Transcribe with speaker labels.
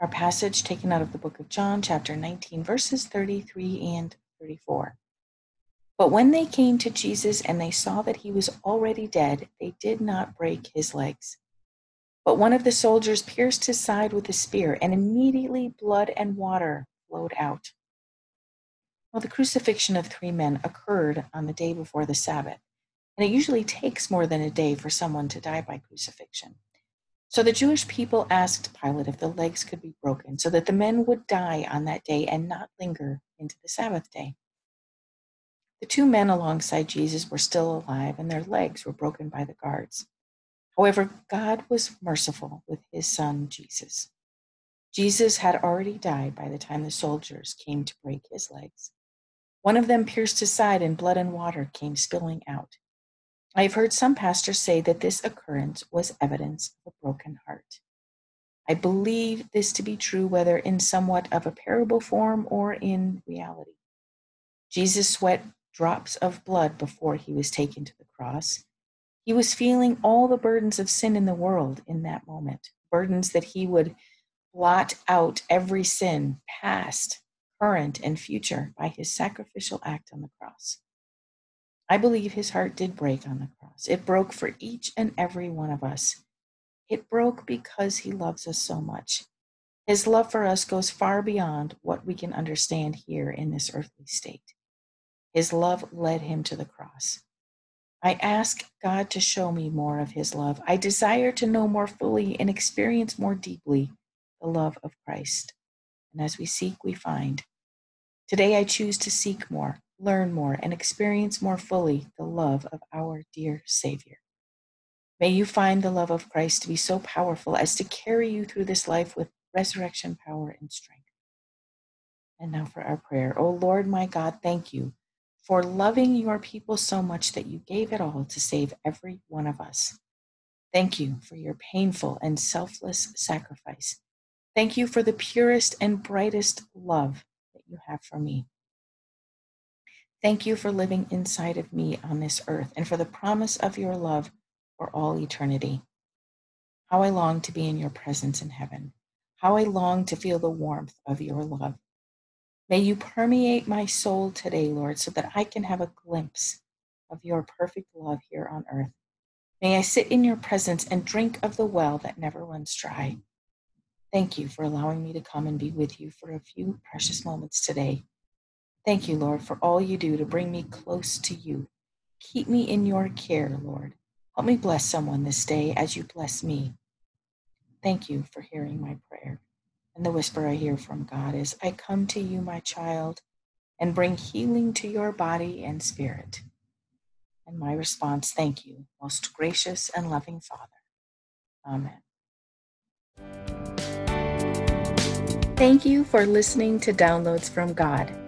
Speaker 1: Our passage taken out of the book of John, chapter 19, verses 33 and 34. But when they came to Jesus and they saw that he was already dead, they did not break his legs. But one of the soldiers pierced his side with a spear, and immediately blood and water flowed out. Well, the crucifixion of three men occurred on the day before the Sabbath, and it usually takes more than a day for someone to die by crucifixion. So the Jewish people asked Pilate if the legs could be broken so that the men would die on that day and not linger into the Sabbath day. The two men alongside Jesus were still alive and their legs were broken by the guards. However, God was merciful with his son Jesus. Jesus had already died by the time the soldiers came to break his legs. One of them pierced his side and blood and water came spilling out. I have heard some pastors say that this occurrence was evidence of a broken heart. I believe this to be true whether in somewhat of a parable form or in reality. Jesus sweat drops of blood before he was taken to the cross. He was feeling all the burdens of sin in the world in that moment, burdens that he would blot out every sin, past, current, and future, by his sacrificial act on the cross. I believe his heart did break on the cross. It broke for each and every one of us. It broke because he loves us so much. His love for us goes far beyond what we can understand here in this earthly state. His love led him to the cross. I ask God to show me more of his love. I desire to know more fully and experience more deeply the love of Christ. And as we seek, we find. Today I choose to seek more learn more, and experience more fully the love of our dear Savior. May you find the love of Christ to be so powerful as to carry you through this life with resurrection power and strength. And now for our prayer. Oh Lord, my God, thank you for loving your people so much that you gave it all to save every one of us. Thank you for your painful and selfless sacrifice. Thank you for the purest and brightest love that you have for me. Thank you for living inside of me on this earth and for the promise of your love for all eternity. How I long to be in your presence in heaven. How I long to feel the warmth of your love. May you permeate my soul today, Lord, so that I can have a glimpse of your perfect love here on earth. May I sit in your presence and drink of the well that never runs dry. Thank you for allowing me to come and be with you for a few precious moments today. Thank you, Lord, for all you do to bring me close to you. Keep me in your care, Lord. Help me bless someone this day as you bless me. Thank you for hearing my prayer. And the whisper I hear from God is I come to you, my child, and bring healing to your body and spirit. And my response, thank you, most gracious and loving Father. Amen. Thank you for listening to Downloads from God.